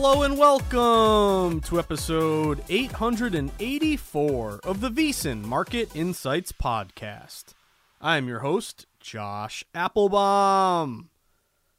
Hello and welcome to episode 884 of the VSiN Market Insights Podcast. I'm your host, Josh Appelbaum.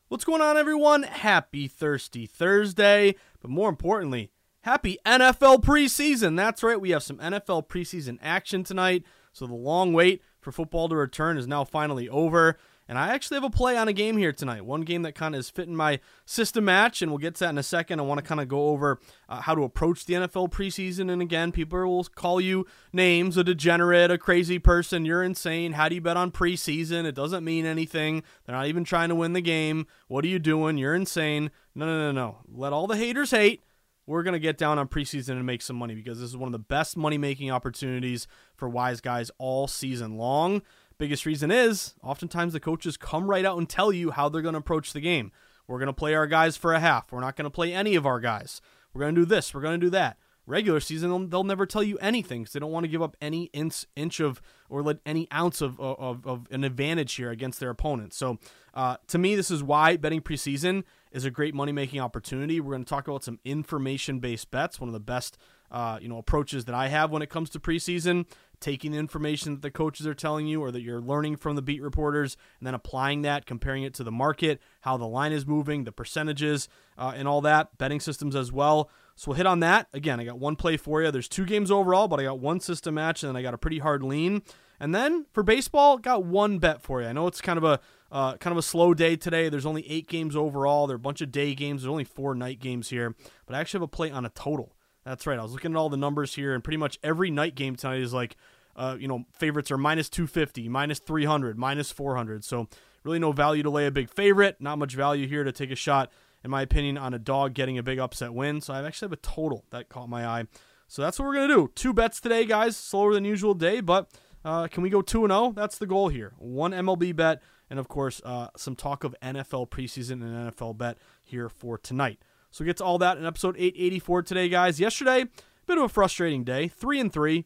What's going on, everyone? Happy Thirsty Thursday, but more importantly, happy NFL preseason. That's right, we have some NFL preseason action tonight, so the long wait for football to return is now finally over. And I actually have a play on a game here tonight. One game that kind of is fitting my system match, and we'll get to that in a second. I want to kind of go over uh, how to approach the NFL preseason. And again, people will call you names a degenerate, a crazy person. You're insane. How do you bet on preseason? It doesn't mean anything. They're not even trying to win the game. What are you doing? You're insane. No, no, no, no. Let all the haters hate we're going to get down on preseason and make some money because this is one of the best money making opportunities for wise guys all season long. Biggest reason is oftentimes the coaches come right out and tell you how they're going to approach the game. We're going to play our guys for a half. We're not going to play any of our guys. We're going to do this. We're going to do that. Regular season, they'll, they'll never tell you anything because they don't want to give up any inch, inch of or let any ounce of, of, of an advantage here against their opponents. So, uh, to me, this is why betting preseason is a great money making opportunity. We're going to talk about some information based bets, one of the best uh, you know approaches that I have when it comes to preseason taking the information that the coaches are telling you or that you're learning from the beat reporters and then applying that, comparing it to the market, how the line is moving, the percentages, uh, and all that, betting systems as well. So we'll hit on that. Again, I got one play for you. There's two games overall, but I got one system match and then I got a pretty hard lean. And then for baseball, got one bet for you. I know it's kind of a uh, kind of a slow day today. There's only eight games overall. There are a bunch of day games. There's only four night games here, but I actually have a play on a total. That's right. I was looking at all the numbers here, and pretty much every night game tonight is like, uh, you know, favorites are minus 250, minus 300, minus 400. So really no value to lay a big favorite. Not much value here to take a shot, in my opinion, on a dog getting a big upset win. So I actually have a total that caught my eye. So that's what we're gonna do. Two bets today, guys. Slower than usual day, but uh, can we go two and zero? Oh? That's the goal here. One MLB bet, and of course, uh, some talk of NFL preseason and NFL bet here for tonight. So get to all that in episode 884 today, guys. Yesterday, bit of a frustrating day, three and three.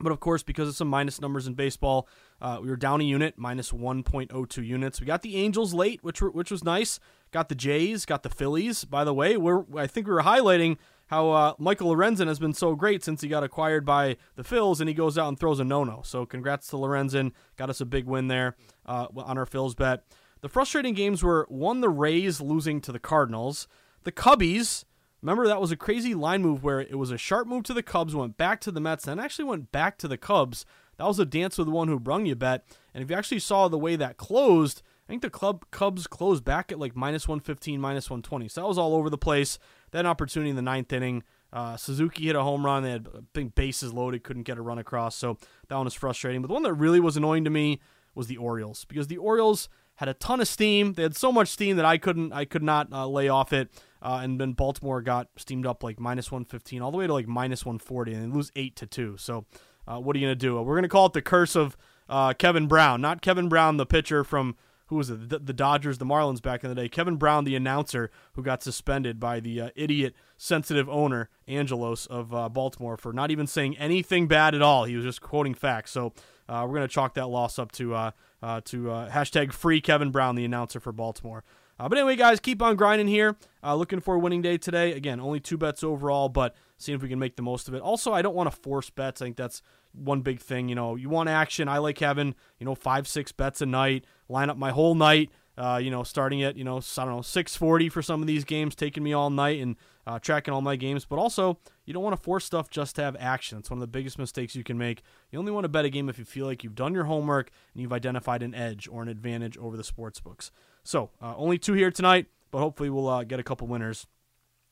But of course, because of some minus numbers in baseball, uh, we were down a unit, minus 1.02 units. We got the Angels late, which were, which was nice. Got the Jays, got the Phillies. By the way, we're I think we were highlighting how uh, Michael Lorenzen has been so great since he got acquired by the Phils, and he goes out and throws a no-no. So congrats to Lorenzen, got us a big win there uh, on our Phils bet. The frustrating games were one, the Rays losing to the Cardinals. The Cubbies, remember that was a crazy line move where it was a sharp move to the Cubs, went back to the Mets, then actually went back to the Cubs. That was a dance with the one who brung you bet. And if you actually saw the way that closed, I think the club Cubs closed back at like minus 115, minus 120. So that was all over the place. That opportunity in the ninth inning. Uh, Suzuki hit a home run. They had big bases loaded, couldn't get a run across. So that one was frustrating. But the one that really was annoying to me was the Orioles because the Orioles had a ton of steam. They had so much steam that I couldn't, I could not uh, lay off it. Uh, and then Baltimore got steamed up like minus 115 all the way to like minus 140, and they lose eight to two. So, uh, what are you gonna do? We're gonna call it the curse of uh, Kevin Brown, not Kevin Brown, the pitcher from who was it? The, the, Dodgers, the Marlins back in the day. Kevin Brown, the announcer, who got suspended by the uh, idiot, sensitive owner Angelos of uh, Baltimore for not even saying anything bad at all. He was just quoting facts. So uh, we're gonna chalk that loss up to to hashtag free Kevin Brown, the announcer for Baltimore. But anyway, guys, keep on grinding here. looking for a winning day today. Again, only two bets overall, but seeing if we can make the most of it. Also, I don't want to force bets. I think that's one big thing. You know, you want action. I like having, you know, five, six bets a night, line up my whole night. Uh, you know, starting at you know, I don't know, 640 for some of these games, taking me all night and uh, tracking all my games. But also, you don't want to force stuff just to have action. It's one of the biggest mistakes you can make. You only want to bet a game if you feel like you've done your homework and you've identified an edge or an advantage over the sports books. So, uh, only two here tonight, but hopefully we'll uh, get a couple winners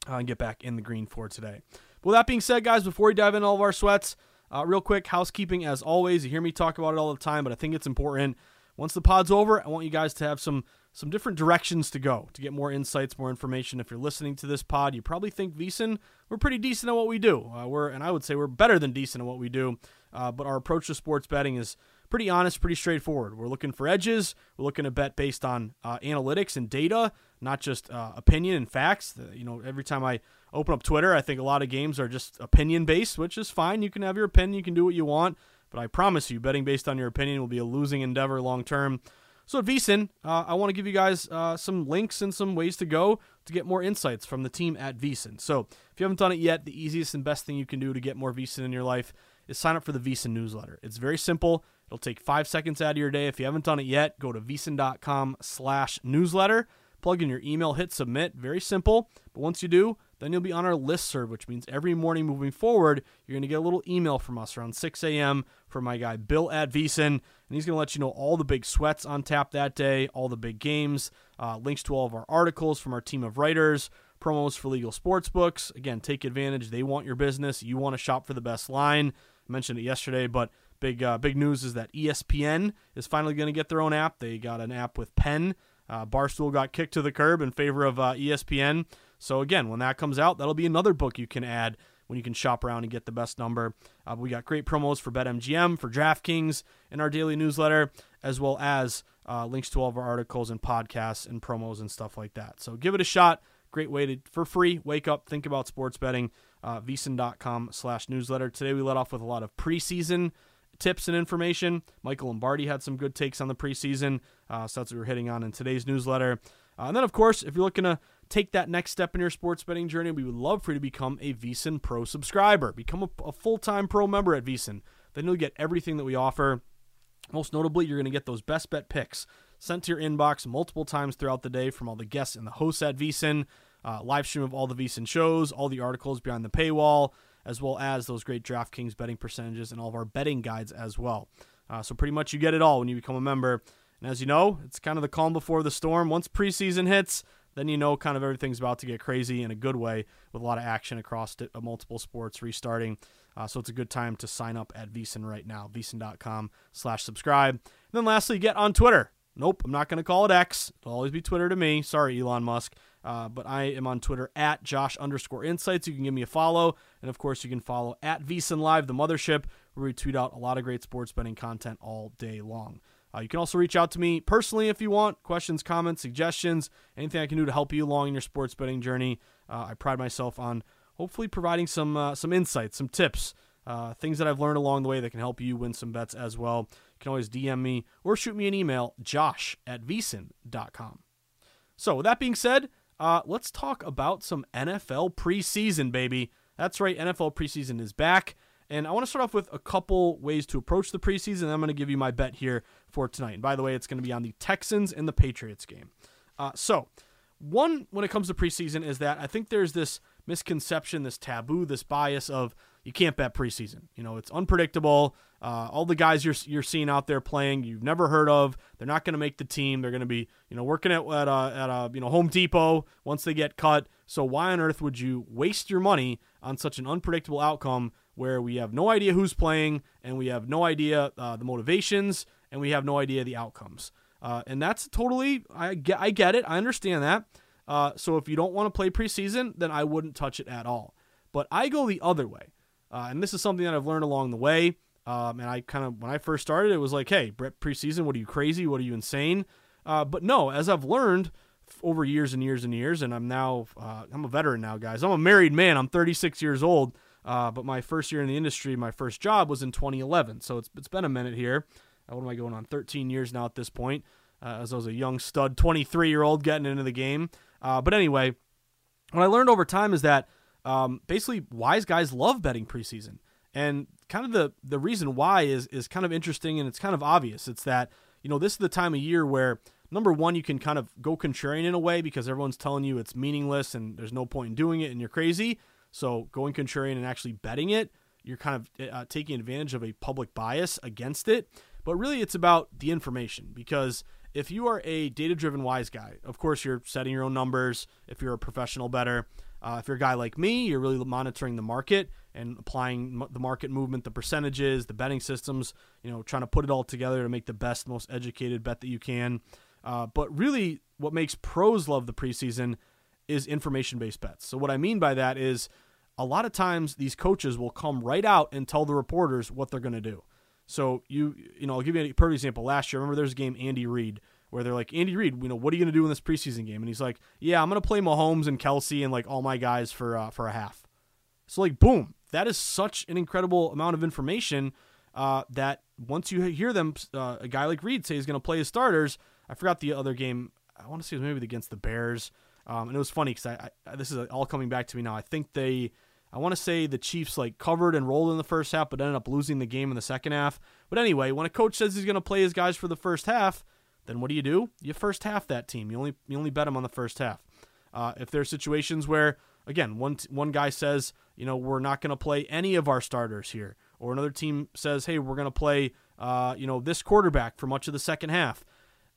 uh, and get back in the green for today. But with that being said, guys, before we dive into all of our sweats, uh, real quick, housekeeping as always. You hear me talk about it all the time, but I think it's important. Once the pod's over, I want you guys to have some some different directions to go to get more insights, more information. If you're listening to this pod, you probably think VSiN, we're pretty decent at what we do. Uh, we're and I would say we're better than decent at what we do. Uh, but our approach to sports betting is pretty honest, pretty straightforward. We're looking for edges. We're looking to bet based on uh, analytics and data, not just uh, opinion and facts. You know, every time I open up Twitter, I think a lot of games are just opinion based, which is fine. You can have your opinion, you can do what you want, but I promise you, betting based on your opinion will be a losing endeavor long term. So at VSiN, uh, I want to give you guys uh, some links and some ways to go to get more insights from the team at VSiN. So if you haven't done it yet, the easiest and best thing you can do to get more VSiN in your life is sign up for the VSiN newsletter. It's very simple. It'll take five seconds out of your day. If you haven't done it yet, go to VSiN.com slash newsletter plug in your email, hit submit. Very simple. But once you do, then you'll be on our list serve, which means every morning moving forward, you're going to get a little email from us around 6 a.m. from my guy Bill at VSiN, and he's going to let you know all the big sweats on tap that day, all the big games, uh, links to all of our articles from our team of writers, promos for legal sports books. Again, take advantage. They want your business. You want to shop for the best line. I mentioned it yesterday, but big uh, big news is that ESPN is finally going to get their own app. They got an app with Penn uh, Barstool got kicked to the curb in favor of uh, ESPN. So again, when that comes out, that'll be another book you can add when you can shop around and get the best number. Uh, we got great promos for BetMGM, for DraftKings in our daily newsletter, as well as uh, links to all of our articles and podcasts and promos and stuff like that. So give it a shot. Great way to, for free, wake up, think about sports betting. Uh, VSiN.com slash newsletter. Today we let off with a lot of preseason tips and information. Michael Lombardi had some good takes on the preseason, uh, so that's what we're hitting on in today's newsletter. Uh, and then, of course, if you're looking to take that next step in your sports betting journey, we would love for you to become a VSiN Pro subscriber. Become a, a full time pro member at VSiN. Then you'll get everything that we offer. Most notably, you're going to get those best bet picks sent to your inbox multiple times throughout the day from all the guests and the hosts at VSiN. Uh, live stream of all the VSiN shows, all the articles behind the paywall, as well as those great DraftKings betting percentages and all of our betting guides as well. Uh, so pretty much you get it all when you become a member. And as you know, it's kind of the calm before the storm. Once preseason hits, then you know kind of everything's about to get crazy in a good way with a lot of action across uh, multiple sports restarting. Uh, so it's a good time to sign up at VSiN right now, VSiN.com slash subscribe. And then lastly, get on Twitter. Nope, I'm not going to call it X. It'll always be Twitter to me. Sorry, Elon Musk. Uh, but I am on Twitter at Josh underscore insights. You can give me a follow. And of course, you can follow at VSiN Live, the mothership, where we tweet out a lot of great sports betting content all day long. Uh, you can also reach out to me personally if you want questions, comments, suggestions, anything I can do to help you along in your sports betting journey. Uh, I pride myself on hopefully providing some uh, some insights, some tips, uh, things that I've learned along the way that can help you win some bets as well. You can always DM me or shoot me an email, josh at vsin.com. So, with that being said, uh, let's talk about some NFL preseason, baby. That's right, NFL preseason is back. And I want to start off with a couple ways to approach the preseason. I'm going to give you my bet here for tonight. And by the way, it's going to be on the Texans and the Patriots game. Uh, so, one, when it comes to preseason, is that I think there's this misconception, this taboo, this bias of you can't bet preseason. You know, it's unpredictable. Uh, all the guys you're you're seeing out there playing, you've never heard of. They're not going to make the team. They're going to be, you know, working at at a, at a you know Home Depot once they get cut. So why on earth would you waste your money on such an unpredictable outcome where we have no idea who's playing and we have no idea uh, the motivations and we have no idea the outcomes? Uh, and that's totally, I get, I get it. I understand that. Uh, so if you don't want to play preseason, then I wouldn't touch it at all. But I go the other way. Uh, and this is something that I've learned along the way. Um, and I kind of, when I first started, it was like, hey, preseason, what are you crazy? What are you insane? Uh, but no, as I've learned over years and years and years, and I'm now, uh, I'm a veteran now, guys. I'm a married man. I'm 36 years old. Uh, but my first year in the industry, my first job was in 2011. So it's, it's been a minute here. Uh, what am I going on? 13 years now at this point. Uh, as I was a young stud, 23 year old getting into the game. Uh, but anyway, what I learned over time is that um, basically wise guys love betting preseason. And kind of the, the reason why is, is kind of interesting and it's kind of obvious. It's that, you know, this is the time of year where number one, you can kind of go contrarian in a way because everyone's telling you it's meaningless and there's no point in doing it and you're crazy. So going contrarian and actually betting it, you're kind of uh, taking advantage of a public bias against it. But really, it's about the information because if you are a data driven wise guy, of course, you're setting your own numbers. If you're a professional bettor, uh, if you're a guy like me, you're really monitoring the market and applying the market movement, the percentages, the betting systems, you know, trying to put it all together to make the best, most educated bet that you can. Uh, but really, what makes pros love the preseason is information based bets. So, what I mean by that is a lot of times these coaches will come right out and tell the reporters what they're going to do. So, you, you know, I'll give you a perfect example. Last year, remember there's a game, Andy Reid, where they're like, Andy Reid, you know, what are you going to do in this preseason game? And he's like, Yeah, I'm going to play Mahomes and Kelce and like all my guys for uh, for a half. So, like, boom, that is such an incredible amount of information uh, that once you hear them, uh, a guy like Reid say he's going to play his starters. I forgot the other game. I want to say it was maybe against the Bears. Um, and it was funny because I, I, this is all coming back to me now. I think they, I want to say the Chiefs like covered and rolled in the first half, but ended up losing the game in the second half. But anyway, when a coach says he's going to play his guys for the first half, then what do you do? You first half that team. You only you only bet them on the first half. Uh, if there are situations where again one one guy says you know we're not going to play any of our starters here, or another team says hey we're going to play uh, you know this quarterback for much of the second half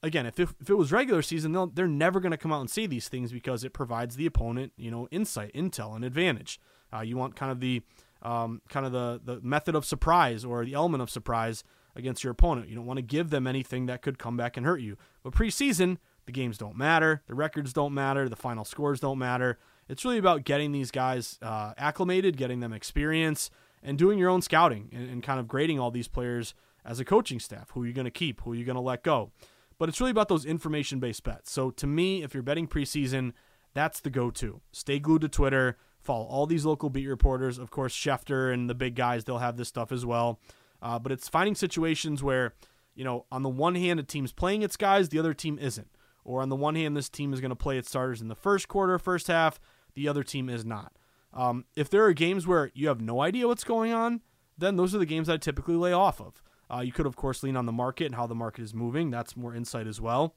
again, if it, if it was regular season, they're never going to come out and say these things because it provides the opponent, you know, insight, intel, and advantage. Uh, you want kind of the um, kind of the the method of surprise or the element of surprise against your opponent. You don't want to give them anything that could come back and hurt you. But preseason, the games don't matter, the records don't matter, the final scores don't matter. It's really about getting these guys uh, acclimated, getting them experience, and doing your own scouting and, and kind of grading all these players as a coaching staff. Who are you going to keep? Who are you going to let go? But it's really about those information based bets. So to me, if you're betting preseason, that's the go to. Stay glued to Twitter, follow all these local beat reporters. Of course, Schefter and the big guys, they'll have this stuff as well. Uh, but it's finding situations where, you know, on the one hand, a team's playing its guys, the other team isn't. Or on the one hand, this team is going to play its starters in the first quarter, first half, the other team is not. Um, if there are games where you have no idea what's going on, then those are the games I typically lay off of. Uh, you could, of course, lean on the market and how the market is moving. That's more insight as well.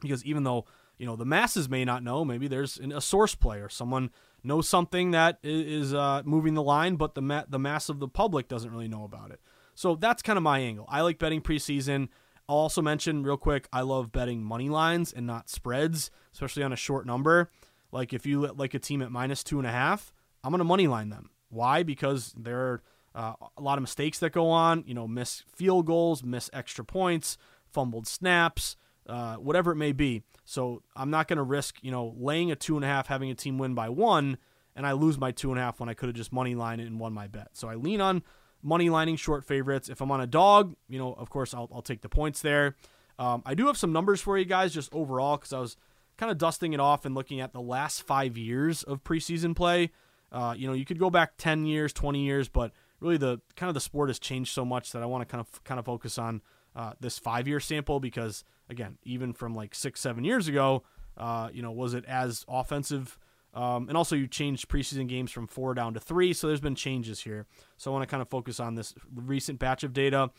Because even though you know the masses may not know, maybe there's a source play or someone knows something that is uh, moving the line, but the ma- the mass of the public doesn't really know about it. So that's kind of my angle. I like betting preseason. I'll also mention real quick. I love betting money lines and not spreads, especially on a short number. Like if you like a team at minus two and a half, I'm gonna money line them. Why? Because there are uh, a lot of mistakes that go on, you know, miss field goals, miss extra points, fumbled snaps, uh, whatever it may be. So I'm not to risk, you know, laying a two and a half, having a team win by one, and I lose my two and a half when I could have just money line it and won my bet. So I lean on money lining short favorites. If I'm on a dog, you know, of course I'll, I'll take the points there. Um, I do have some numbers for you guys just overall because I was kind of dusting it off and looking at the last five years of preseason play. Uh, you know, you could go back 10 years, 20 years, but really the kind of the sport has changed so much that I want to kind of kind of focus on uh, this five year sample because again, even from like six seven years ago, uh, you know, was it as offensive? Um, and also, you changed preseason games from four down to three, so there's been changes here. So I want to kind of focus on this recent batch of data.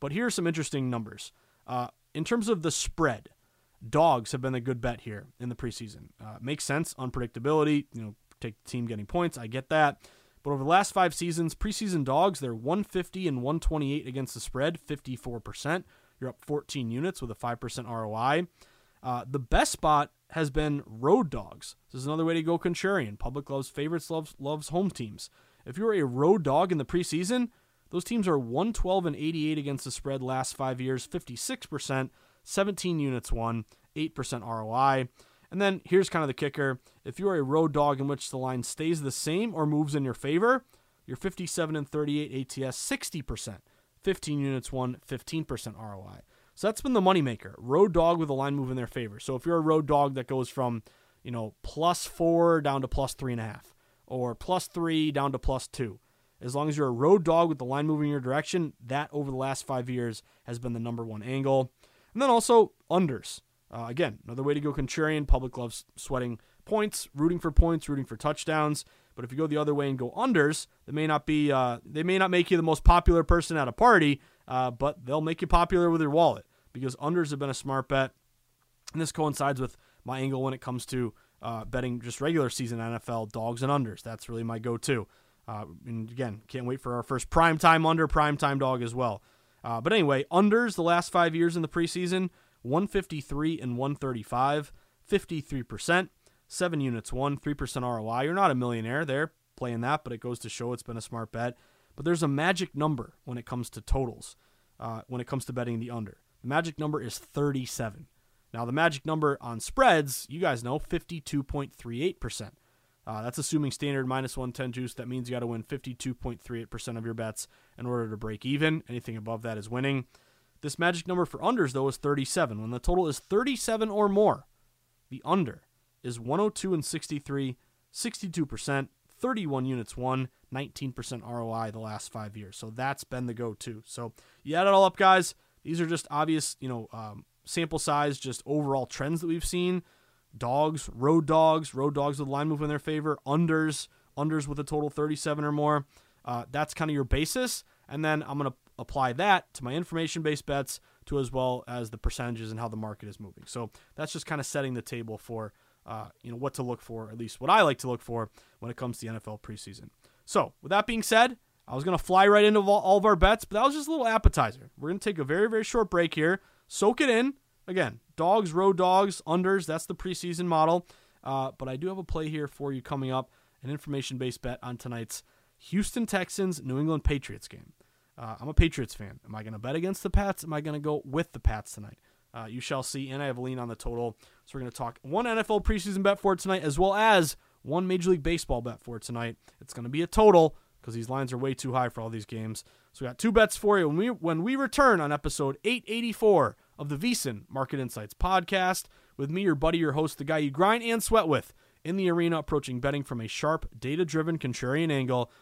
But here are some interesting numbers. Uh, in terms of the spread, dogs have been a good bet here in the preseason. Uh, makes sense, unpredictability. You know, take the team getting points. I get that. But over the last five seasons, preseason dogs, they're 150 and 128 against the spread, 54%. You're up 14 units with a 5% ROI. Uh, the best spot has been road dogs. This is another way to go contrarian. Public loves favorites, loves loves home teams. If you're a road dog in the preseason, those teams are 112 and 88 against the spread last five years, 56%, 17 units won, 8% ROI. And then here's kind of the kicker. If you are a road dog in which the line stays the same or moves in your favor, you're 57 and 38 ATS, 60%. 15 units won, 15% ROI. So that's been the moneymaker. Road dog with a line move in their favor. So if you're a road dog that goes from, you know, plus four down to plus three and a half, or plus three down to plus two, as long as you're a road dog with the line moving your direction, that over the last five years has been the number one angle. And then also unders. Uh, again, another way to go contrarian. Public loves sweating points, rooting for points, rooting for touchdowns. But if you go the other way and go unders, they may not be uh, they may not make you the most popular person at a party, uh, but they'll make you popular with your wallet because unders have been a smart bet. And this coincides with my angle when it comes to uh, betting just regular season NFL dogs and unders. That's really my go-to. Uh, and again, can't wait for our first prime time under, prime time dog as well. Uh, but anyway, unders the last five years in the preseason 153 and 135, 53%, seven units won, 3% ROI. You're not a millionaire there playing that, but it goes to show it's been a smart bet. But there's a magic number when it comes to totals, uh, when it comes to betting the under. The magic number is 37. Now, the magic number on spreads, you guys know, 52.38%. Uh, that's assuming standard minus 110 juice. That means you got to win 52.38% of your bets in order to break even. Anything above that is winning. This magic number for unders, though, is 37. When the total is 37 or more, the under is 102 and 63, 62%, 31 units won, 19% ROI the last five years. So that's been the go to. So you add it all up, guys. These are just obvious, you know, um, sample size, just overall trends that we've seen. Dogs, road dogs, road dogs with line move in their favor, unders, unders with a total 37 or more. Uh, that's kind of your basis. And then I'm going to apply that to my information based bets to as well as the percentages and how the market is moving. So that's just kind of setting the table for uh, you know what to look for, at least what I like to look for when it comes to the NFL preseason. So with that being said, I was going to fly right into all of our bets, but that was just a little appetizer. We're going to take a very, very short break here, soak it in. Again, dogs, road dogs, unders, that's the preseason model. Uh, but I do have a play here for you coming up an information based bet on tonight's Houston Texans New England Patriots game. Uh, I'm a Patriots fan. Am I going to bet against the Pats? Am I going to go with the Pats tonight? Uh, you shall see. And I have a lean on the total. So we're going to talk one NFL preseason bet for tonight, as well as one Major League Baseball bet for tonight. It's going to be a total because these lines are way too high for all these games. So we got two bets for you when we when we return on episode 884 of the VSiN Market Insights podcast with me, your buddy, your host, the guy you grind and sweat with in the arena, approaching betting from a sharp, data-driven contrarian angle.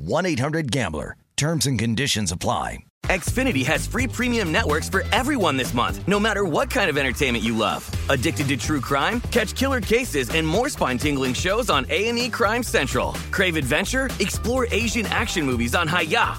1-800-GAMBLER. Terms and conditions apply. Xfinity has free premium networks for everyone this month, no matter what kind of entertainment you love. Addicted to true crime? Catch killer cases and more spine-tingling shows on A&E Crime Central. Crave adventure? Explore Asian action movies on Hi-YAH.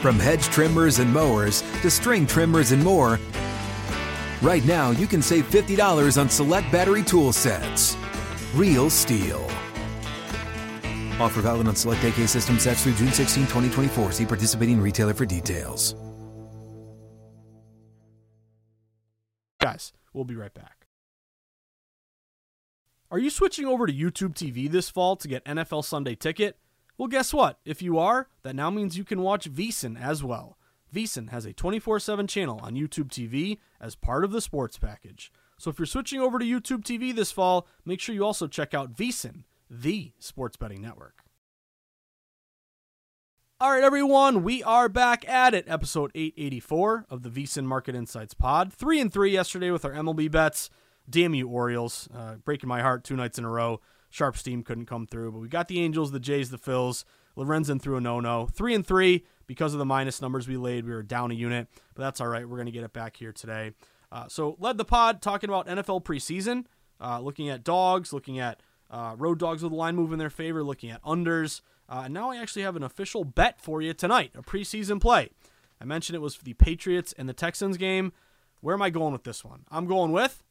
From hedge trimmers and mowers to string trimmers and more, right now you can save $50 on select battery tool sets. Real STIHL. Offer valid on select AK system sets through June 16, 2024. See participating retailer for details. Guys, we'll be right back. Are you switching over to YouTube TV this fall to get NFL Sunday Ticket? Well, guess what? If you are, that now means you can watch VSiN as well. VSiN has a 24 7 channel on YouTube TV as part of the sports package. So if you're switching over to YouTube TV this fall, make sure you also check out VSiN, the sports betting network. All right, everyone, we are back at it. Episode 884 of the VSiN Market Insights Pod. Three and three yesterday with our MLB bets. damn you, Orioles. Uh, breaking my heart two nights in a row. Sharp steam couldn't come through, but we got the Angels, the Jays, the Phils. Lorenzen threw a no-no. Three and three because of the minus numbers we laid. We were down a unit, but that's all right. We're going to get it back here today. Uh, so led the pod talking about NFL preseason, uh, looking at dogs, looking at uh, road dogs with a line move in their favor, looking at unders. Uh, and now I actually have an official bet for you tonight, a preseason play. I mentioned it was for the Patriots and the Texans game. Where am I going with this one? I'm going with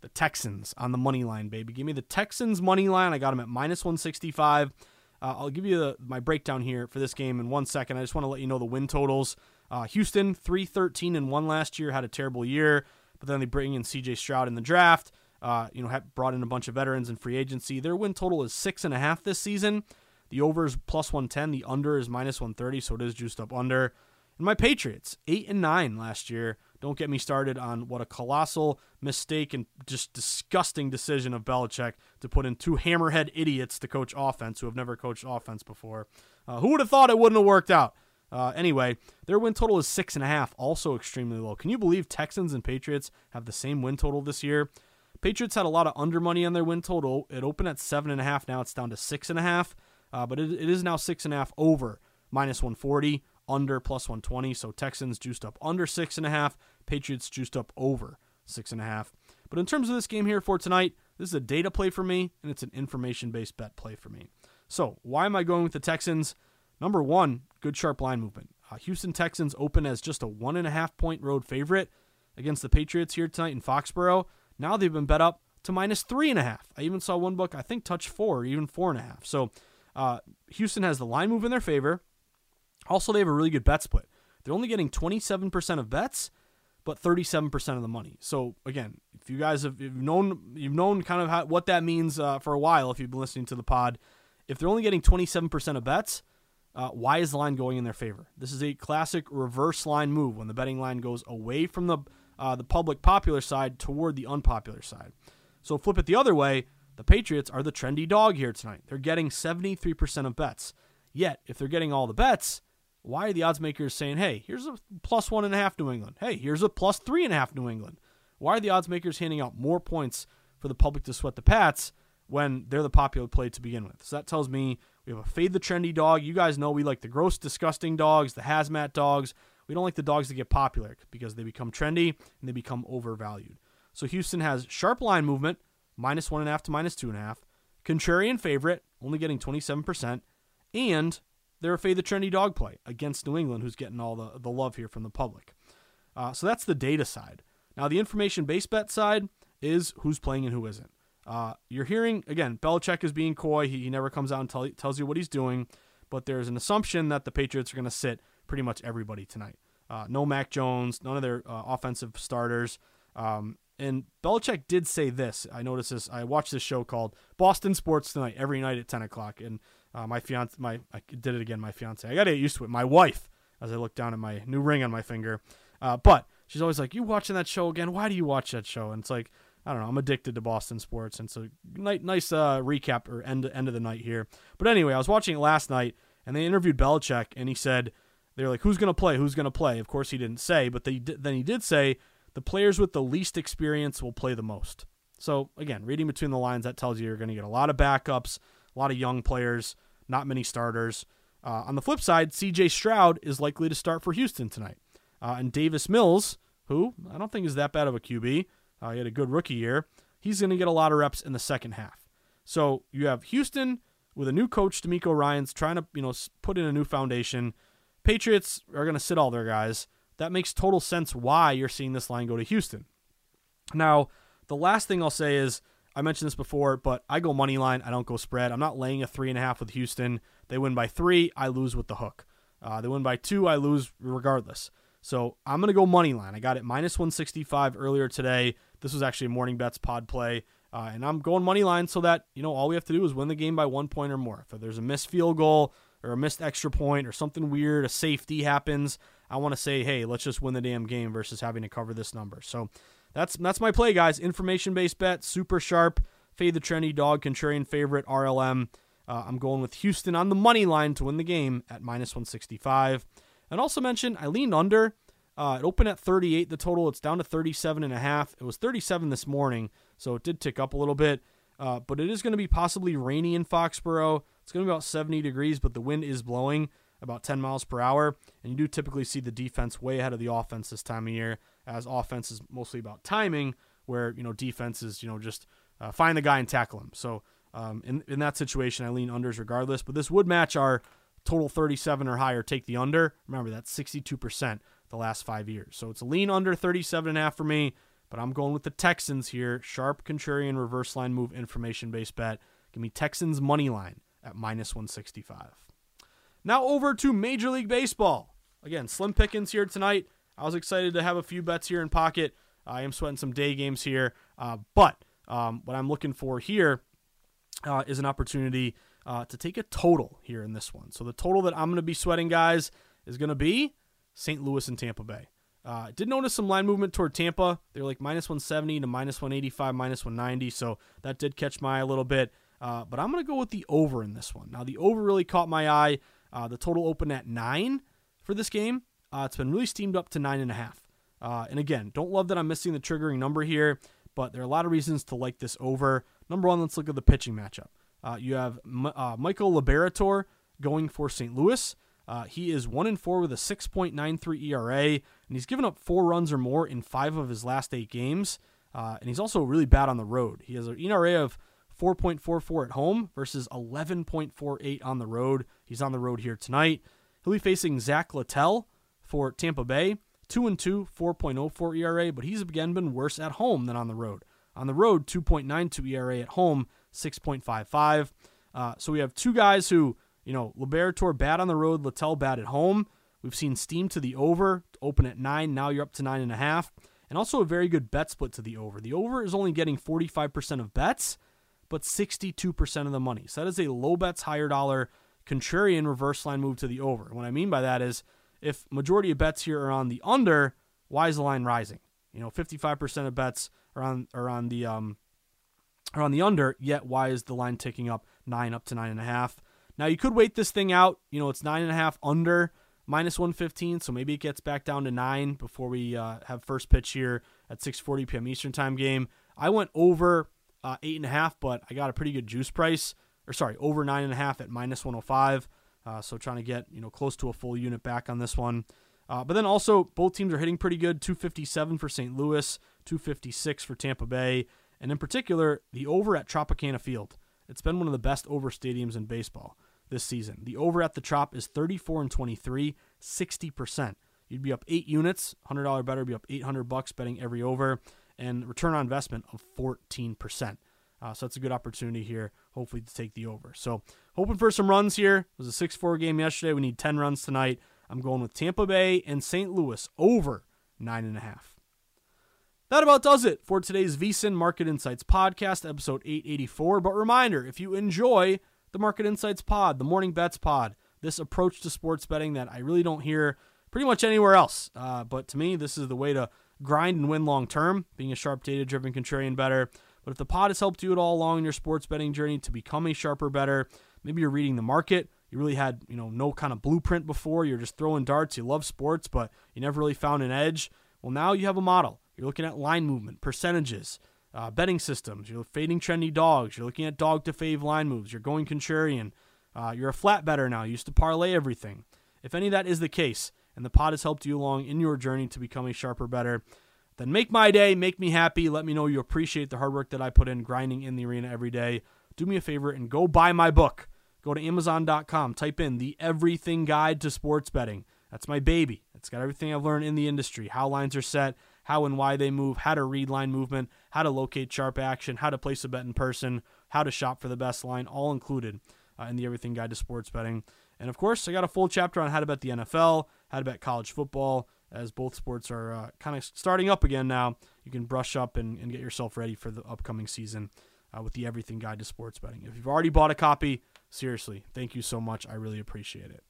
the Texans on the money line, baby. Give me the Texans money line. I got them at minus 165. Uh, I'll give you the, my breakdown here for this game in one second. I just want to let you know the win totals. Uh, Houston, 313 and 1 last year, had a terrible year, but then they bring in CJ Stroud in the draft. Uh, you know, brought in a bunch of veterans in free agency. Their win total is six and a half this season. The over is plus 110. The under is minus 130, so it is juiced up under. And my Patriots, eight and nine last year. Don't get me started on what a colossal mistake and just disgusting decision of Belichick to put in two hammerhead idiots to coach offense who have never coached offense before. Uh, who would have thought it wouldn't have worked out? Uh, anyway, their win total is six and a half, also extremely low. Can you believe Texans and Patriots have the same win total this year? Patriots had a lot of under money on their win total. It opened at seven and a half. Now it's down to six and a half, uh, but it, it is now six and a half over minus 140 under plus 120. So Texans juiced up under six and a half. Patriots juiced up over six and a half. But in terms of this game here for tonight, this is a data play for me, and it's an information based bet play for me. So why am I going with the Texans? Number one, good sharp line movement. Uh, Houston Texans open as just a one and a half point road favorite against the Patriots here tonight in Foxborough. Now they've been bet up to minus three and a half. I even saw one book, I think, touch four, even four and a half. So uh, Houston has the line move in their favor. Also, they have a really good bet split. They're only getting 27% of bets, but 37% of the money. So again, if you guys have you've known you've known kind of how, what that means uh, for a while, if you've been listening to the pod, if they're only getting 27% of bets, uh, why is the line going in their favor? This is a classic reverse line move when the betting line goes away from the uh, the public popular side toward the unpopular side. So flip it the other way. The Patriots are the trendy dog here tonight. They're getting 73% of bets. Yet, if they're getting all the bets, why are the odds makers saying, hey, here's a plus one and a half New England? Hey, here's a plus three and a half New England? Why are the odds makers handing out more points for the public to sweat the Pats when they're the popular play to begin with? So that tells me we have a fade the trendy dog. You guys know we like the gross, disgusting dogs, the hazmat dogs. We don't like the dogs that get popular because they become trendy and they become overvalued. So Houston has sharp line movement, minus one and a half to minus two and a half. Contrarian favorite, only getting 27%. And they're a fade the trendy dog play against New England, who's getting all the, the love here from the public. Uh, so that's the data side. Now, the information base bet side is who's playing and who isn't. Uh, you're hearing, again, Belichick is being coy. He, he never comes out and tell, tells you what he's doing, but there's an assumption that the Patriots are going to sit pretty much everybody tonight. Uh, no Mac Jones, none of their uh, offensive starters. Um, and Belichick did say this. I noticed this. I watched this show called Boston Sports Tonight every night at 10 o'clock. And uh, my fiance, my I did it again. My fiance, I got to get used to it. My wife, as I look down at my new ring on my finger, uh, but she's always like, "You watching that show again? Why do you watch that show?" And it's like, I don't know. I'm addicted to Boston sports, and so nice, nice uh, recap or end end of the night here. But anyway, I was watching it last night, and they interviewed Belichick, and he said they're like, "Who's gonna play? Who's gonna play?" Of course, he didn't say, but they then he did say the players with the least experience will play the most. So again, reading between the lines, that tells you you're going to get a lot of backups, a lot of young players not many starters. Uh, on the flip side, CJ Stroud is likely to start for Houston tonight. Uh, and Davis Mills, who I don't think is that bad of a QB, uh, he had a good rookie year, he's going to get a lot of reps in the second half. So you have Houston with a new coach, DeMeco Ryans, trying to you know put in a new foundation. Patriots are going to sit all their guys. That makes total sense why you're seeing this line go to Houston. Now, the last thing I'll say is I mentioned this before, but I go money line. I don't go spread. I'm not laying a three and a half with Houston. They win by three. I lose with the hook. Uh, they win by two. I lose regardless. So I'm going to go money line. I got it minus 165 earlier today. This was actually a morning bets pod play. Uh, and I'm going money line so that, you know, all we have to do is win the game by one point or more. If there's a missed field goal or a missed extra point or something weird, a safety happens, I want to say, hey, let's just win the damn game versus having to cover this number. So that's that's my play, guys. Information based bet, super sharp. Fade the trendy dog, contrarian favorite RLM. Uh, I'm going with Houston on the money line to win the game at minus 165. And also mention I leaned under Uh, it opened at 38, the total. It's down to 37 and a half. It was 37 this morning, so it did tick up a little bit. Uh, but it is going to be possibly rainy in Foxborough. It's going to be about 70 degrees, but the wind is blowing about 10 miles per hour. And you do typically see the defense way ahead of the offense this time of year, as offense is mostly about timing, where you know defense is you know just uh, find the guy and tackle him. So um, in in that situation, I lean unders regardless. But this would match our total 37 or higher. Take the under. Remember that's 62 percent the last five years. So it's a lean under 37 and a half for me. But I'm going with the Texans here. Sharp contrarian reverse line move information based bet. Give me Texans money line at minus 165. Now over to Major League Baseball. Again, slim pickings here tonight. I was excited to have a few bets here in pocket. I am sweating some day games here, uh, but um, what I'm looking for here uh, is an opportunity uh, to take a total here in this one. So the total that I'm going to be sweating, guys, is going to be St. Louis and Tampa Bay. Uh, did notice some line movement toward Tampa. They're like minus 170 to minus 185, minus 190. So that did catch my eye a little bit. Uh, but I'm going to go with the over in this one. Now, the over really caught my eye. Uh, the total opened at 9 for this game. Uh, it's been really steamed up to 9.5. Uh, and again, don't love that I'm missing the triggering number here, but there are a lot of reasons to like this over. Number one, let's look at the pitching matchup. Uh, you have uh, Michael Liberatore going for St. Louis. Uh, he is one and four with a 6.93 ERA, and he's given up four runs or more in five of his last eight games. Uh, and he's also really bad on the road. He has an ERA of 4.44 at home versus 11.48 on the road. He's on the road here tonight. He'll be facing Zach Littell for Tampa Bay. 2 and 2, 4.04 ERA, but he's again been worse at home than on the road. On the road, 2.92 ERA at home, 6.55. Uh, so we have two guys who, you know, Liberatore bad on the road, Littell bad at home. We've seen steam to the over, open at nine. Now you're up to nine and a half, and also a very good bet split to the over. The over is only getting 45% of bets, but 62% of the money. So that is a low bets, higher dollar contrarian reverse line move to the over. What I mean by that is if majority of bets here are on the under, why is the line rising? You know, 55% of bets are on are on the um are on the under, yet why is the line ticking up nine up to nine and a half? Now you could wait this thing out. You know, it's nine and a half under minus 115, so maybe it gets back down to nine before we uh, have first pitch here at 6:40 p.m. Eastern time game. I went over uh, eight and a half, but I got a pretty good juice price, or sorry, over nine and a half at minus 105. Uh, so trying to get you know close to a full unit back on this one. Uh, but then also both teams are hitting pretty good. 257 for St. Louis, 256 for Tampa Bay, and in particular the over at Tropicana Field. It's been one of the best over stadiums in baseball this season. The over at the Trop is 34 and 23, 60 percent. You'd be up eight units, hundred dollar bettor, be up 800 bucks betting every over, and return on investment of 14 percent. Uh, so that's a good opportunity here, hopefully, to take the over. So, hoping for some runs here. It was a 6 4 game yesterday. We need 10 runs tonight. I'm going with Tampa Bay and St. Louis over 9.5. That about does it for today's VSIN Market Insights podcast, episode 884. But reminder if you enjoy the Market Insights pod, the Morning Bets pod, this approach to sports betting that I really don't hear pretty much anywhere else. Uh, but to me, this is the way to grind and win long term, being a sharp, data driven contrarian bettor. But if the pod has helped you at all along your sports betting journey to become a sharper bettor, maybe you're reading the market, you really had, you know, no kind of blueprint before, you're just throwing darts, you love sports, but you never really found an edge. Well, now you have a model. You're looking at line movement, percentages, uh, betting systems. You're fading trendy dogs. You're looking at dog to fave line moves. You're going contrarian. Uh, you're a flat bettor now. You used to parlay everything. If any of that is the case, and the pod has helped you along in your journey to become a sharper bettor, then make my day, make me happy. Let me know you appreciate the hard work that I put in grinding in the arena every day. Do me a favor and go buy my book. Go to Amazon.com, type in the Everything Guide to Sports Betting. That's my baby. It's got everything I've learned in the industry how lines are set, how and why they move, how to read line movement, how to locate sharp action, how to place a bet in person, how to shop for the best line, all included uh, in the Everything Guide to Sports Betting. And of course, I got a full chapter on how to bet the NFL, how to bet college football, as both sports are uh, kind of starting up again now. You can brush up and, and get yourself ready for the upcoming season uh, with the Everything Guide to Sports Betting. If you've already bought a copy, seriously, thank you so much. I really appreciate it.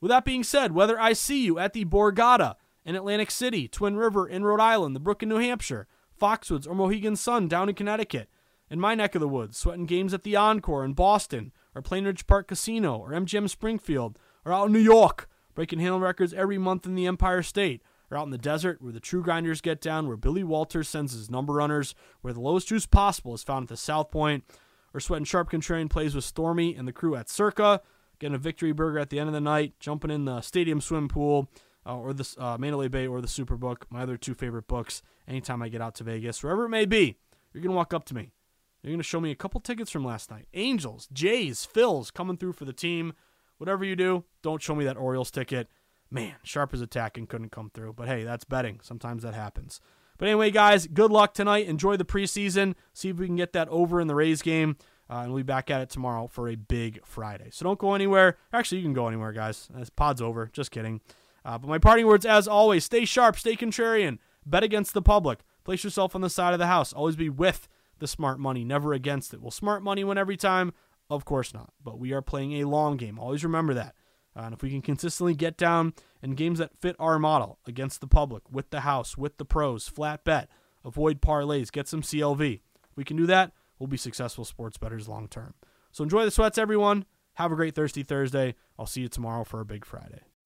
With that being said, whether I see you at the Borgata in Atlantic City, Twin River in Rhode Island, the Brook in New Hampshire, Foxwoods or Mohegan Sun down in Connecticut, in my neck of the woods, sweating games at the Encore in Boston, or Plainridge Park Casino, or MGM Springfield, or out in New York, breaking handle records every month in the Empire State, are out in the desert where the true grinders get down, where Billy Walters sends his number runners, where the lowest juice possible is found at the South Point, or Sweat and Sharp Contrarian plays with Stormy and the crew at Circa, getting a victory burger at the end of the night, jumping in the stadium swim pool, uh, or the uh, Mandalay Bay or the Superbook, my other two favorite books, anytime I get out to Vegas, wherever it may be, you're going to walk up to me. You're going to show me a couple tickets from last night. Angels, Jays, Phils coming through for the team. Whatever you do, don't show me that Orioles ticket. Man, Sharp is attacking, couldn't come through. But hey, that's betting. Sometimes that happens. But anyway, guys, good luck tonight. Enjoy the preseason. See if we can get that over in the Rays game. Uh, and we'll be back at it tomorrow for a big Friday. So don't go anywhere. Actually, you can go anywhere, guys. This pod's over. Just kidding. Uh, but my parting words, as always, stay sharp, stay contrarian, bet against the public, place yourself on the side of the house, always be with the smart money, never against it. Will smart money win every time? Of course not. But we are playing a long game. Always remember that. Uh, and if we can consistently get down in games that fit our model against the public, with the house, with the pros, flat bet, avoid parlays, get some CLV. If we can do that, we'll be successful sports bettors long term. So enjoy the sweats, everyone. Have a great Thirsty Thursday. I'll see you tomorrow for a big Friday.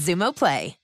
Xumo Play.